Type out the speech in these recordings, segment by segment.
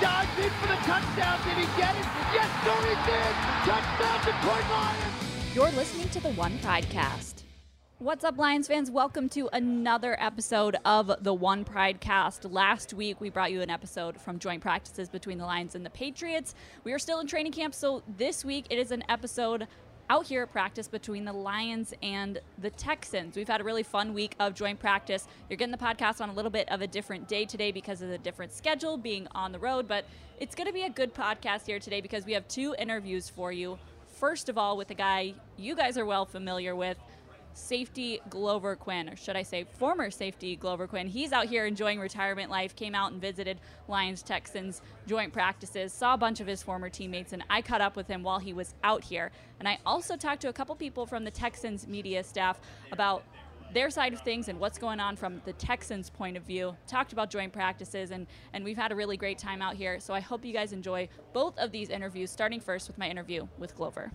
dives in for the touchdown. Did he get it? Yes, he did. Touchdown, Detroit Lions. You're listening to the One Pridecast. What's up, Lions fans? Welcome to another episode of the One Pride Cast. Last week, we brought you an episode from joint practices between the Lions and the Patriots. We are still in training camp, so this week it is an episode out here at practice between the Lions and the Texans. We've had a really fun week of joint practice. You're getting the podcast on a little bit of a different day today because of the different schedule being on the road, but it's going to be a good podcast here today because we have two interviews for you. First of all, with a guy you guys are well familiar with safety Glover Quinn, or should I say former safety Glover Quinn. He's out here enjoying retirement life, came out and visited Lions Texans joint practices, saw a bunch of his former teammates, and I caught up with him while he was out here. And I also talked to a couple people from the Texans media staff about their side of things and what's going on from the Texans' point of view. Talked about joint practices, and, and we've had a really great time out here. So I hope you guys enjoy both of these interviews, starting first with my interview with Glover.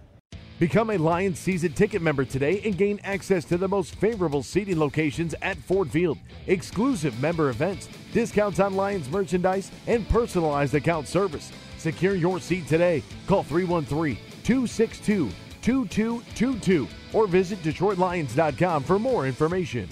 Become a Lions season ticket member today and gain access to the most favorable seating locations at Ford Field, exclusive member events, discounts on Lions merchandise, and personalized account service. Secure your seat today. Call 313 262 2222 or visit DetroitLions.com for more information.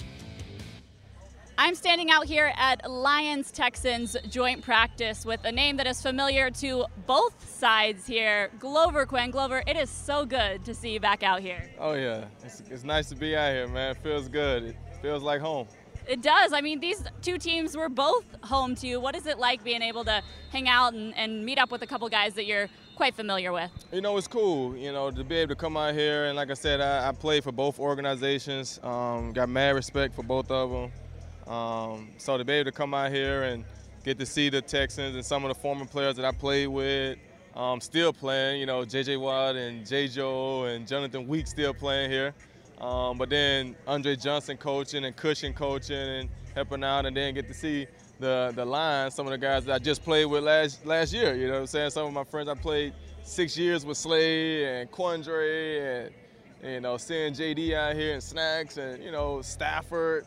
I'm standing out here at Lions Texans joint practice with a name that is familiar to both sides here, Glover Quinn. Glover, it is so good to see you back out here. Oh, yeah. It's, it's nice to be out here, man. It feels good. It feels like home. It does. I mean, these two teams were both home to you. What is it like being able to hang out and, and meet up with a couple guys that you're quite familiar with? You know, it's cool, you know, to be able to come out here. And like I said, I, I played for both organizations, um, got mad respect for both of them. Um, so to be able to come out here and get to see the Texans and some of the former players that I played with, um, still playing, you know, J.J. Watt and J.J.O. And Jonathan Weeks still playing here. Um, but then Andre Johnson coaching and Cushing coaching and helping out, and then get to see the the line, some of the guys that I just played with last last year. You know what I'm saying? Some of my friends I played six years with Slay and Quandre and you know seeing JD out here and Snacks and you know Stafford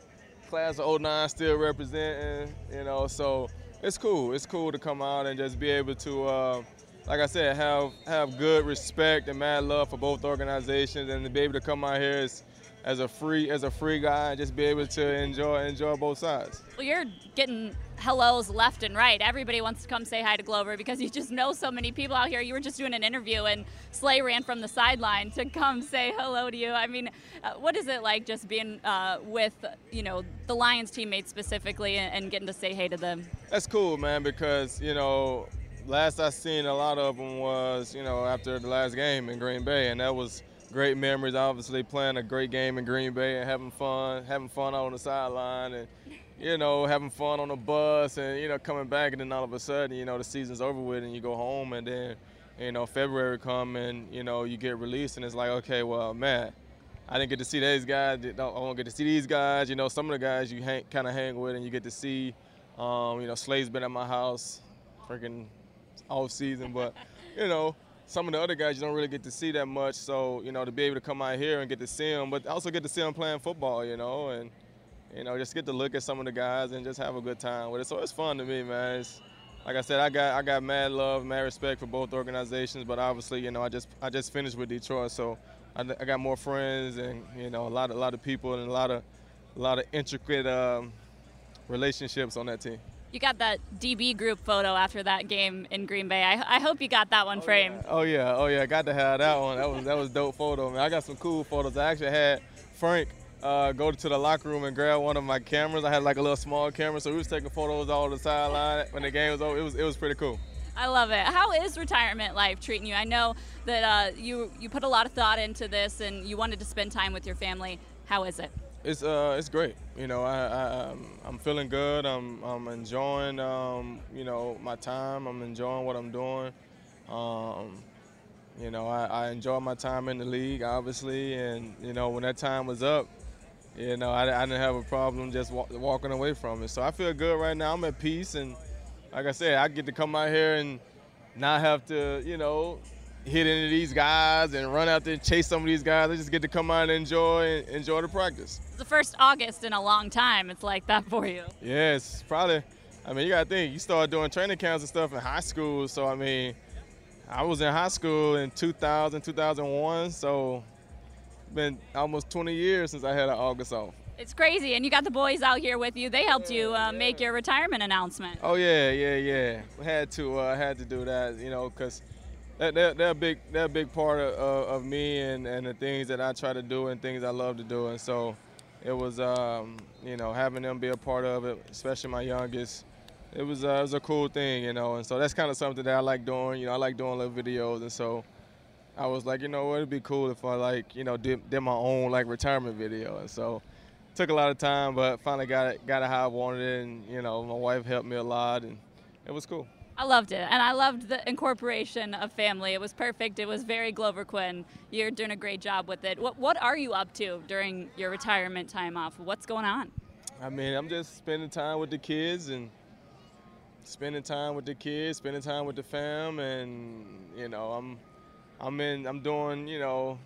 class of 09 still representing, you know, so it's cool. It's cool to come out and just be able to, uh, like I said, have have good respect and mad love for both organizations and to be able to come out here as, as a free as a free guy and just be able to enjoy enjoy both sides. Well, you're getting hellos left and right. Everybody wants to come say hi to Glover because you just know so many people out here. You were just doing an interview and Slay ran from the sideline to come say hello to you. I mean, uh, what is it like just being uh, with, you know, the Lions teammates specifically and, and getting to say hey to them? That's cool, man, because, you know, last I seen a lot of them was, you know, after the last game in Green Bay, and that was great memories. Obviously, playing a great game in Green Bay and having fun, having fun out on the sideline, and you know, having fun on the bus, and you know, coming back, and then all of a sudden, you know, the season's over with, and you go home, and then, you know, February come, and you know, you get released, and it's like, okay, well, man. I didn't get to see these guys. I won't get to see these guys. You know, some of the guys you kind of hang with and you get to see. Um, you know, Slay's been at my house, freaking off season, but you know, some of the other guys you don't really get to see that much. So you know, to be able to come out here and get to see them, but also get to see them playing football, you know, and you know, just get to look at some of the guys and just have a good time with it. So it's fun to me, man. It's, like I said, I got I got mad love, mad respect for both organizations, but obviously, you know, I just I just finished with Detroit, so I, I got more friends and you know a lot of a lot of people and a lot of a lot of intricate um, relationships on that team. You got that DB group photo after that game in Green Bay. I, I hope you got that one oh, framed. Yeah. Oh yeah, oh yeah, I got to have that one. That was that was dope photo, man. I got some cool photos. I actually had Frank uh, go to the locker room and grab one of my cameras. I had like a little small camera, so we was taking photos all the sideline when the game was over. It was it was pretty cool. I love it. How is retirement life treating you? I know that uh, you you put a lot of thought into this, and you wanted to spend time with your family. How is it? It's uh, it's great. You know, I, I am feeling good. I'm I'm enjoying um, you know my time. I'm enjoying what I'm doing. Um, you know, I, I enjoy my time in the league, obviously, and you know when that time was up, you know I, I didn't have a problem just walk, walking away from it. So I feel good right now. I'm at peace, and like I said, I get to come out here and not have to, you know, hit any of these guys and run out there and chase some of these guys. I just get to come out and enjoy enjoy the practice. It's the first August in a long time. It's like that for you. Yeah, probably I mean, you got to think, you start doing training camps and stuff in high school. So, I mean, I was in high school in 2000, 2001. So, been almost 20 years since I had an August off. It's crazy, and you got the boys out here with you. They helped you uh, make your retirement announcement. Oh yeah, yeah, yeah. Had to, uh, had to do that, you know, because they're, they're a big, they're a big part of, of me and, and the things that I try to do and things I love to do. And so, it was, um, you know, having them be a part of it, especially my youngest. It was, uh, it was a cool thing, you know, and so that's kind of something that I like doing. You know, I like doing little videos, and so I was like, you know, what, it'd be cool if I like, you know, did, did my own like retirement video, and so took a lot of time, but finally got it, got it how I wanted it, and you know, my wife helped me a lot, and it was cool. I loved it, and I loved the incorporation of family. It was perfect. It was very Glover Quinn. You're doing a great job with it. What What are you up to during your retirement time off? What's going on? I mean, I'm just spending time with the kids and spending time with the kids, spending time with the fam, and you know, I'm I'm in, I'm doing, you know,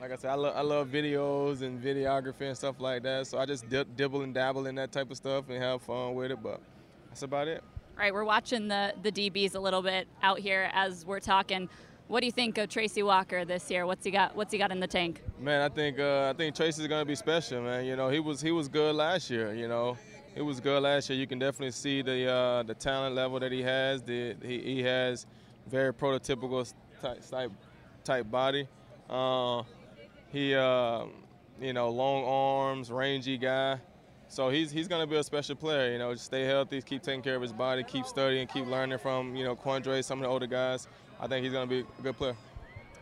like I said, I, lo- I love videos and videography and stuff like that. So I just dip, dibble and dabble in that type of stuff and have fun with it. But that's about it. All right, we're watching the the DBs a little bit out here as we're talking. What do you think of Tracy Walker this year? What's he got? What's he got in the tank? Man, I think uh, I think Tracy's gonna be special, man. You know, he was he was good last year. You know, he was good last year. You can definitely see the uh, the talent level that he has. The, he, he has very prototypical type type, body. Uh, he, uh, you know, long arms, rangy guy. So he's he's going to be a special player. You know, just stay healthy, keep taking care of his body, keep studying, keep learning from you know Quandre, some of the older guys. I think he's going to be a good player.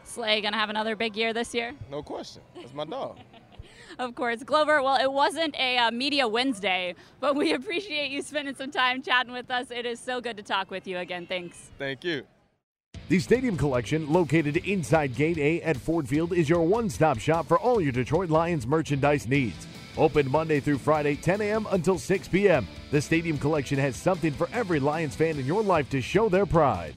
Slay going to have another big year this year. No question. That's my dog. of course, Glover. Well, it wasn't a uh, media Wednesday, but we appreciate you spending some time chatting with us. It is so good to talk with you again. Thanks. Thank you. The Stadium Collection, located inside Gate A at Ford Field, is your one stop shop for all your Detroit Lions merchandise needs. Open Monday through Friday, 10 a.m. until 6 p.m. The Stadium Collection has something for every Lions fan in your life to show their pride.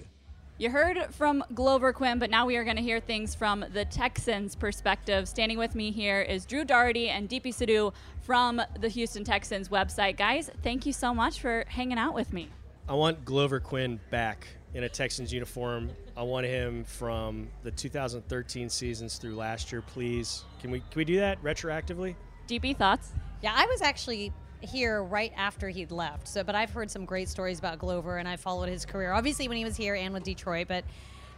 You heard from Glover Quinn, but now we are going to hear things from the Texans' perspective. Standing with me here is Drew Dougherty and DP Sidhu from the Houston Texans website. Guys, thank you so much for hanging out with me. I want Glover Quinn back in a Texans uniform. I want him from the 2013 seasons through last year, please. Can we can we do that retroactively? DP thoughts? Yeah, I was actually here right after he'd left. So, but I've heard some great stories about Glover, and I followed his career. Obviously, when he was here and with Detroit, but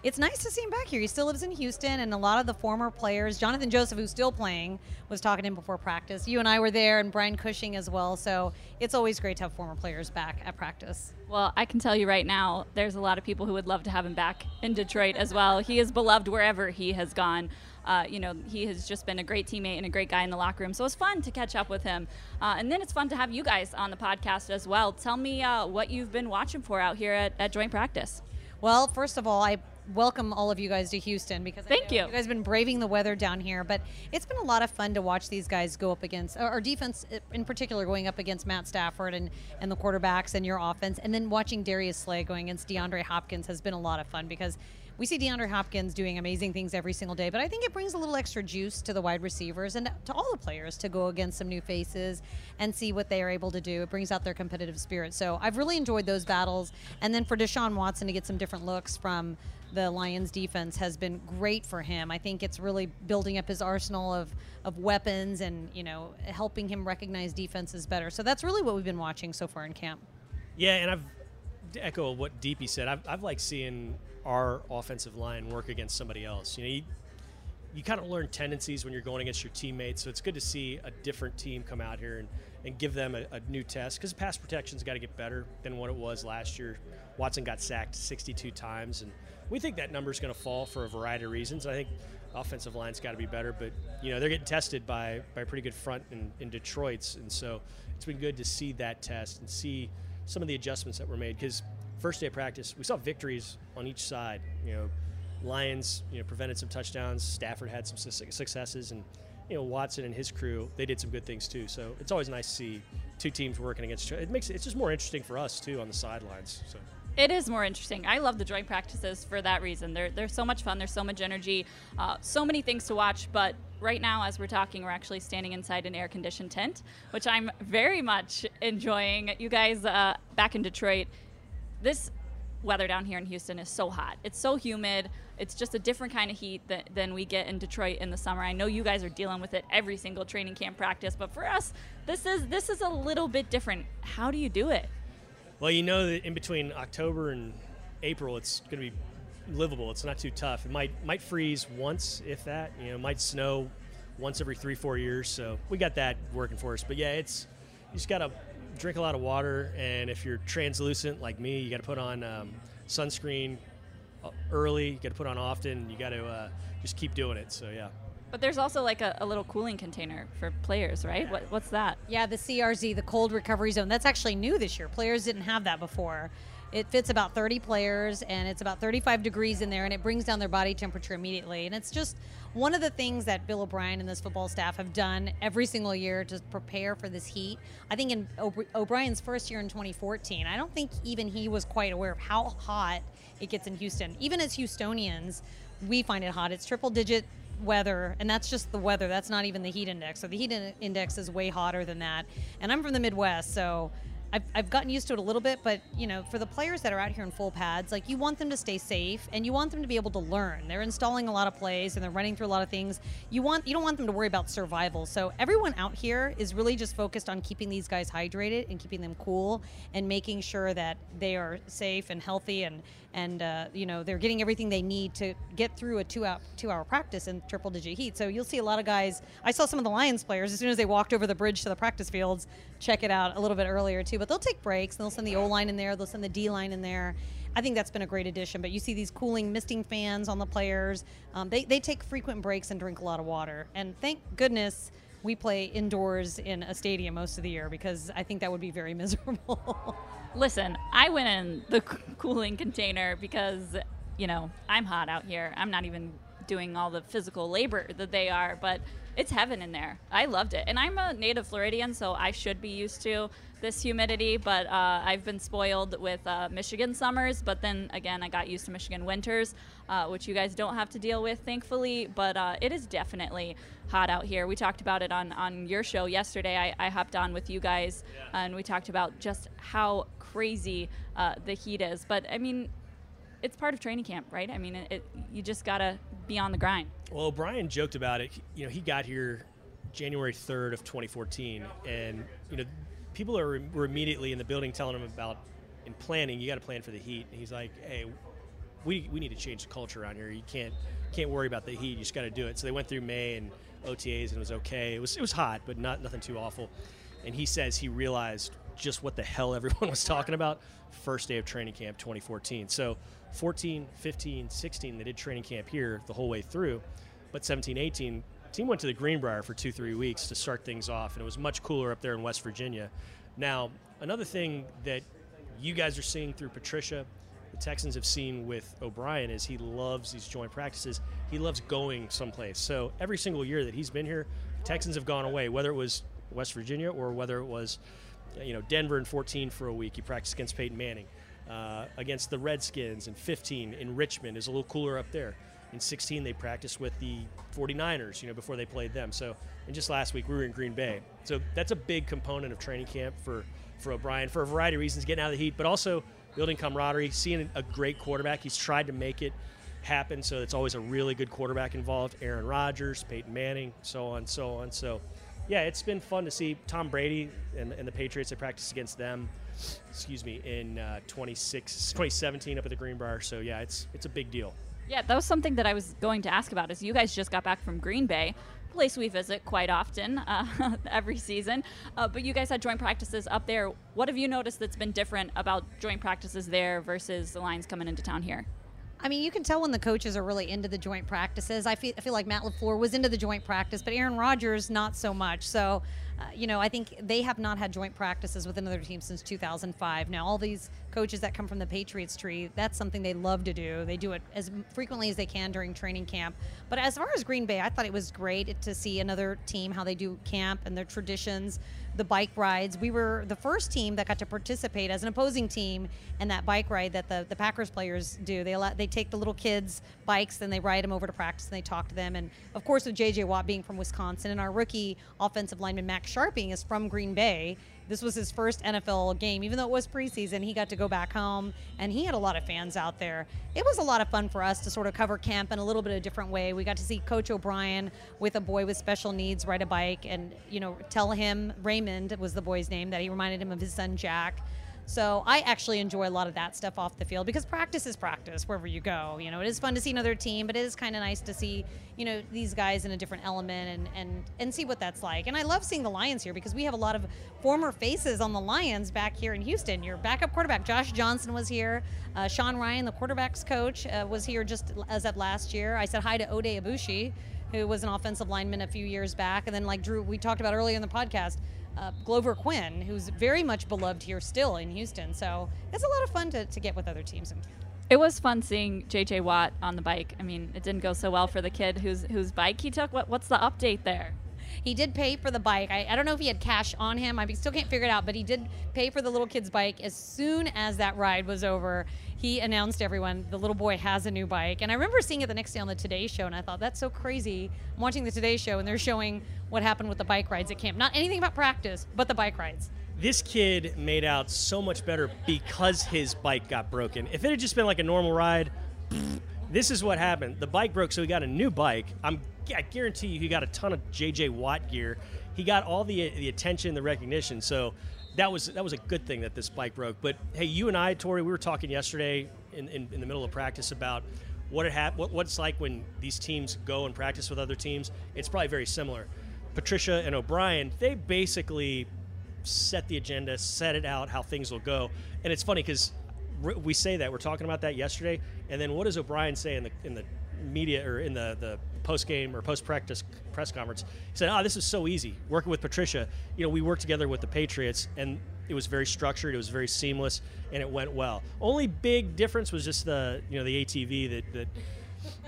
it's nice to see him back here. He still lives in Houston, and a lot of the former players, Jonathan Joseph, who's still playing, was talking to him before practice. You and I were there, and Brian Cushing as well. So it's always great to have former players back at practice. Well, I can tell you right now, there's a lot of people who would love to have him back in Detroit as well. He is beloved wherever he has gone. Uh, you know, he has just been a great teammate and a great guy in the locker room. So it's fun to catch up with him. Uh, and then it's fun to have you guys on the podcast as well. Tell me uh, what you've been watching for out here at, at joint practice. Well, first of all, I welcome all of you guys to Houston because thank you. You guys have been braving the weather down here, but it's been a lot of fun to watch these guys go up against our defense in particular, going up against Matt Stafford and and the quarterbacks and your offense, and then watching Darius Slay going against DeAndre Hopkins has been a lot of fun because we see DeAndre Hopkins doing amazing things every single day, but I think it brings a little extra juice to the wide receivers and to all the players to go against some new faces and see what they are able to do. It brings out their competitive spirit. So I've really enjoyed those battles. And then for Deshaun Watson to get some different looks from the Lions defense has been great for him. I think it's really building up his arsenal of, of weapons and, you know, helping him recognize defenses better. So that's really what we've been watching so far in camp. Yeah, and I've to echo what DP said. I've, I've liked seeing our offensive line work against somebody else. You know, you, you kind of learn tendencies when you're going against your teammates. So it's good to see a different team come out here and, and give them a, a new test because pass protection's got to get better than what it was last year. Watson got sacked 62 times, and we think that number is going to fall for a variety of reasons. I think offensive line's got to be better, but you know they're getting tested by by a pretty good front in, in Detroit's, and so it's been good to see that test and see some of the adjustments that were made because first day of practice, we saw victories on each side. You know, Lions, you know, prevented some touchdowns. Stafford had some successes, and you know, Watson and his crew, they did some good things too. So it's always nice to see two teams working against each other. It makes it's just more interesting for us too on the sidelines. So. It is more interesting. I love the joint practices for that reason. They're they're so much fun. There's so much energy, uh, so many things to watch. But right now, as we're talking, we're actually standing inside an air conditioned tent, which I'm very much enjoying. You guys uh, back in Detroit, this weather down here in Houston is so hot. It's so humid. It's just a different kind of heat that, than we get in Detroit in the summer. I know you guys are dealing with it every single training camp practice, but for us, this is this is a little bit different. How do you do it? Well, you know that in between October and April, it's going to be livable. It's not too tough. It might might freeze once, if that. You know, might snow once every three four years. So we got that working for us. But yeah, it's you just got to drink a lot of water, and if you're translucent like me, you got to put on um, sunscreen uh, early. You got to put on often. You got to uh, just keep doing it. So yeah. But there's also like a, a little cooling container for players, right? What, what's that? Yeah, the CRZ, the cold recovery zone. That's actually new this year. Players didn't have that before. It fits about 30 players and it's about 35 degrees in there and it brings down their body temperature immediately. And it's just one of the things that Bill O'Brien and this football staff have done every single year to prepare for this heat. I think in O'Brien's first year in 2014, I don't think even he was quite aware of how hot it gets in Houston. Even as Houstonians, we find it hot. It's triple digit weather, and that's just the weather. That's not even the heat index. So the heat in- index is way hotter than that. And I'm from the Midwest, so I've, I've gotten used to it a little bit, but you know, for the players that are out here in full pads, like you want them to stay safe and you want them to be able to learn. They're installing a lot of plays and they're running through a lot of things. You want you don't want them to worry about survival. So everyone out here is really just focused on keeping these guys hydrated and keeping them cool and making sure that they are safe and healthy and and uh, you know they're getting everything they need to get through a two hour two hour practice in triple digit heat. So you'll see a lot of guys. I saw some of the Lions players as soon as they walked over the bridge to the practice fields, check it out a little bit earlier too. But they'll take breaks. And they'll send the O line in there. They'll send the D line in there. I think that's been a great addition. But you see these cooling, misting fans on the players. Um, they they take frequent breaks and drink a lot of water. And thank goodness we play indoors in a stadium most of the year because I think that would be very miserable. Listen, I went in the cooling container because, you know, I'm hot out here. I'm not even doing all the physical labor that they are, but it's heaven in there. I loved it. And I'm a native Floridian, so I should be used to this humidity, but uh, I've been spoiled with uh, Michigan summers. But then again, I got used to Michigan winters, uh, which you guys don't have to deal with, thankfully. But uh, it is definitely hot out here. We talked about it on, on your show yesterday. I, I hopped on with you guys, yeah. and we talked about just how crazy uh, the heat is. But I mean, it's part of training camp, right? I mean, it, it, you just gotta be on the grind. Well, Brian joked about it. You know, he got here January 3rd of 2014, and you know, people are were immediately in the building telling him about in planning. You got to plan for the heat. And he's like, hey, we, we need to change the culture around here. You can't can't worry about the heat. You just got to do it. So they went through May and OTAs, and it was okay. It was it was hot, but not nothing too awful. And he says he realized just what the hell everyone was talking about first day of training camp 2014. So 14, 15, 16, they did training camp here the whole way through. But 17, 18, team went to the Greenbrier for two, three weeks to start things off, and it was much cooler up there in West Virginia. Now, another thing that you guys are seeing through Patricia, the Texans have seen with O'Brien is he loves these joint practices. He loves going someplace. So every single year that he's been here, Texans have gone away, whether it was West Virginia or whether it was, you know, Denver in 14 for a week. He practiced against Peyton Manning. Uh, against the Redskins in 15 in Richmond is a little cooler up there. In 16, they practiced with the 49ers, you know, before they played them. So, and just last week we were in Green Bay. So that's a big component of training camp for for O'Brien for a variety of reasons, getting out of the heat, but also building camaraderie, seeing a great quarterback. He's tried to make it happen, so it's always a really good quarterback involved. Aaron Rodgers, Peyton Manning, so on, so on. So, yeah, it's been fun to see Tom Brady and, and the Patriots. I practiced against them excuse me, in uh, 26, 2017 up at the Greenbrier. So yeah, it's it's a big deal. Yeah, that was something that I was going to ask about. Is you guys just got back from Green Bay, place we visit quite often uh, every season. Uh, but you guys had joint practices up there. What have you noticed that's been different about joint practices there versus the Lions coming into town here? I mean, you can tell when the coaches are really into the joint practices. I feel, I feel like Matt LaFleur was into the joint practice, but Aaron Rodgers, not so much. So uh, you know, I think they have not had joint practices with another team since 2005. Now, all these coaches that come from the Patriots tree, that's something they love to do. They do it as frequently as they can during training camp. But as far as Green Bay, I thought it was great to see another team how they do camp and their traditions the bike rides. We were the first team that got to participate as an opposing team in that bike ride that the, the Packers players do. They allow, they take the little kids' bikes and they ride them over to practice and they talk to them. And of course, with J.J. Watt being from Wisconsin and our rookie offensive lineman Max Scharping is from Green Bay, this was his first NFL game, even though it was preseason. He got to go back home, and he had a lot of fans out there. It was a lot of fun for us to sort of cover camp in a little bit of a different way. We got to see Coach O'Brien with a boy with special needs ride a bike, and you know, tell him Raymond was the boy's name that he reminded him of his son Jack. So I actually enjoy a lot of that stuff off the field because practice is practice wherever you go. You know, it is fun to see another team, but it is kind of nice to see, you know, these guys in a different element and, and, and see what that's like. And I love seeing the Lions here because we have a lot of former faces on the Lions back here in Houston. Your backup quarterback, Josh Johnson, was here. Uh, Sean Ryan, the quarterback's coach, uh, was here just as of last year. I said hi to Oday Aboushi, who was an offensive lineman a few years back. And then, like Drew, we talked about earlier in the podcast, uh, Glover Quinn, who's very much beloved here still in Houston. So it's a lot of fun to, to get with other teams. It was fun seeing JJ Watt on the bike. I mean, it didn't go so well for the kid whose whose bike he took. What what's the update there? He did pay for the bike. I, I don't know if he had cash on him. I still can't figure it out, but he did pay for the little kid's bike as soon as that ride was over. He announced everyone the little boy has a new bike. And I remember seeing it the next day on the Today Show, and I thought, that's so crazy. I'm watching the Today Show, and they're showing what happened with the bike rides at camp. Not anything about practice, but the bike rides. This kid made out so much better because his bike got broken. If it had just been like a normal ride, this is what happened. The bike broke, so he got a new bike. I'm, I guarantee you, he got a ton of JJ Watt gear. He got all the the attention, the recognition. So that was that was a good thing that this bike broke. But hey, you and I, Tori, we were talking yesterday in, in, in the middle of practice about what it ha- what, what it's like when these teams go and practice with other teams. It's probably very similar. Patricia and O'Brien, they basically set the agenda, set it out how things will go. And it's funny because we say that we're talking about that yesterday, and then what does O'Brien say in the in the media or in the the post game or post practice press conference? He said, "Oh, this is so easy working with Patricia. You know, we worked together with the Patriots, and it was very structured, it was very seamless, and it went well. Only big difference was just the you know the ATV that that."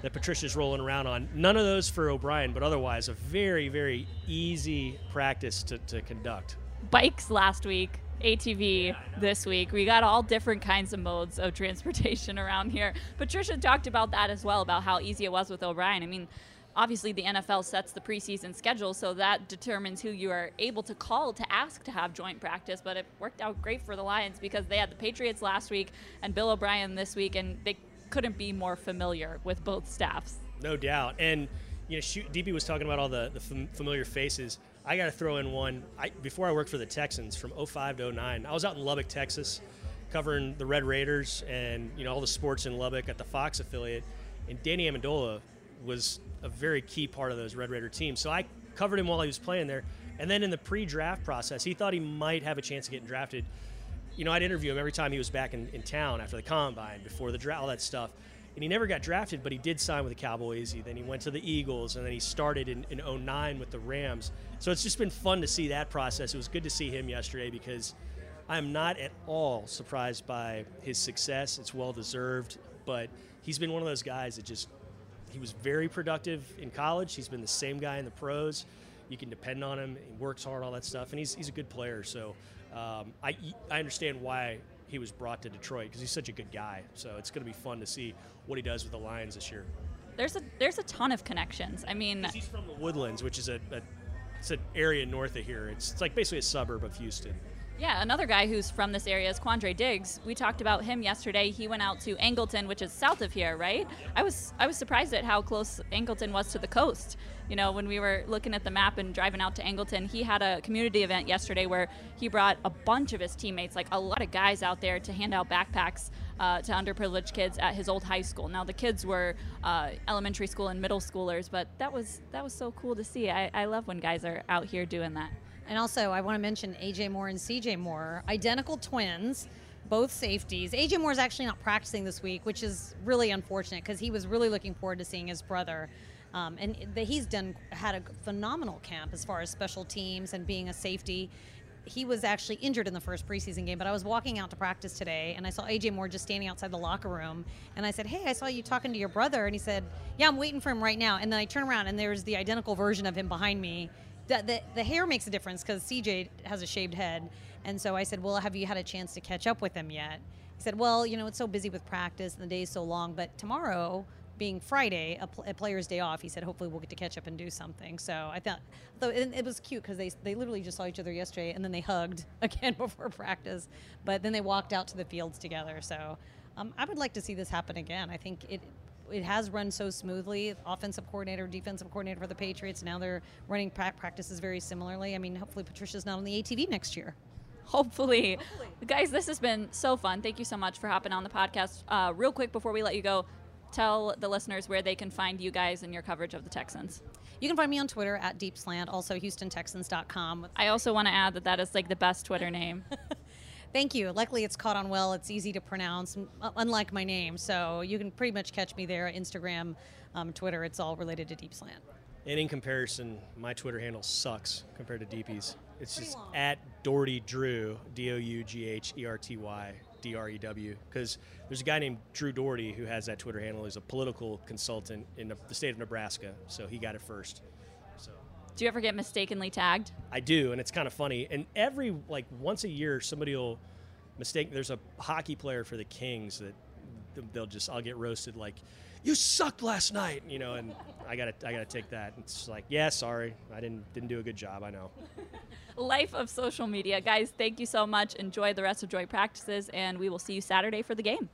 that Patricia's rolling around on. None of those for O'Brien, but otherwise a very, very easy practice to, to conduct. Bikes last week, ATV this week. We got all different kinds of modes of transportation around here. Patricia talked about that as well, about how easy it was with O'Brien. I mean, obviously the NFL sets the preseason schedule, so that determines who you are able to call to ask to have joint practice. But it worked out great for the Lions because they had the Patriots last week and Bill O'Brien this week, and they couldn't be more familiar with both staffs. No doubt. And you know, shoot, DP was talking about all the, the familiar faces. I got to throw in one. I, before I worked for the Texans from 05 to 09, I was out in Lubbock, Texas, covering the Red Raiders and you know all the sports in Lubbock at the Fox affiliate. And Danny Amendola was a very key part of those Red Raider teams. So I covered him while he was playing there. And then in the pre-draft process, he thought he might have a chance of getting drafted. You know, I'd interview him every time he was back in, in town after the combine, before the draft, all that stuff and he never got drafted, but he did sign with the Cowboys. He, then he went to the Eagles, and then he started in, in 09 with the Rams. So it's just been fun to see that process. It was good to see him yesterday because I'm not at all surprised by his success. It's well deserved, but he's been one of those guys that just he was very productive in college. He's been the same guy in the pros. You can depend on him. He works hard, all that stuff, and he's, he's a good player. So um, I, I understand why he was brought to Detroit because he's such a good guy. So it's going to be fun to see what he does with the Lions this year. There's a there's a ton of connections. I mean, he's from the Woodlands, which is a, a it's an area north of here. It's, it's like basically a suburb of Houston. Yeah, another guy who's from this area is Quandre Diggs. We talked about him yesterday. He went out to Angleton, which is south of here, right? I was I was surprised at how close Angleton was to the coast. You know, when we were looking at the map and driving out to Angleton, he had a community event yesterday where he brought a bunch of his teammates, like a lot of guys out there to hand out backpacks uh, to underprivileged kids at his old high school. Now the kids were uh, elementary school and middle schoolers, but that was that was so cool to see. I, I love when guys are out here doing that. And also, I want to mention AJ Moore and CJ Moore, identical twins, both safeties. AJ Moore is actually not practicing this week, which is really unfortunate because he was really looking forward to seeing his brother. Um, and the, he's done had a phenomenal camp as far as special teams and being a safety. He was actually injured in the first preseason game, but I was walking out to practice today and I saw AJ Moore just standing outside the locker room. And I said, Hey, I saw you talking to your brother. And he said, Yeah, I'm waiting for him right now. And then I turn around and there's the identical version of him behind me. The, the, the hair makes a difference because CJ has a shaved head. And so I said, Well, have you had a chance to catch up with him yet? He said, Well, you know, it's so busy with practice and the day's so long, but tomorrow, being Friday, a, pl- a, player's day off, he said, hopefully we'll get to catch up and do something. So I thought, though it, was cute because they, they literally just saw each other yesterday and then they hugged again before practice. But then they walked out to the fields together. So um, I would like to see this happen again. I think it it has run so smoothly. Offensive coordinator, defensive coordinator for the Patriots. Now they're running practices very similarly. I mean, hopefully Patricia's not on the ATV next year. Hopefully. Hopefully. Guys, this has been so fun. Thank you so much for hopping on the podcast. Uh, real quick before we let you go, tell the listeners where they can find you guys and your coverage of the Texans. You can find me on Twitter at Deep Slant, also HoustonTexans.com. I also want to add that that is like the best Twitter name. Thank you. Luckily, it's caught on well. It's easy to pronounce, unlike my name. So you can pretty much catch me there. Instagram, um, Twitter. It's all related to Deep Slant. And in comparison, my Twitter handle sucks compared to DP's. It's just at Dougherty Drew, D O U G H E R T Y D R E W. Because there's a guy named Drew Doherty who has that Twitter handle. He's a political consultant in the state of Nebraska, so he got it first. Do you ever get mistakenly tagged? I do, and it's kind of funny. And every like once a year, somebody will mistake. There's a hockey player for the Kings that they'll just I'll get roasted like you sucked last night, you know, and I gotta I gotta take that. It's like, yeah, sorry, I didn't didn't do a good job. I know. Life of social media, guys. Thank you so much. Enjoy the rest of joint practices, and we will see you Saturday for the game.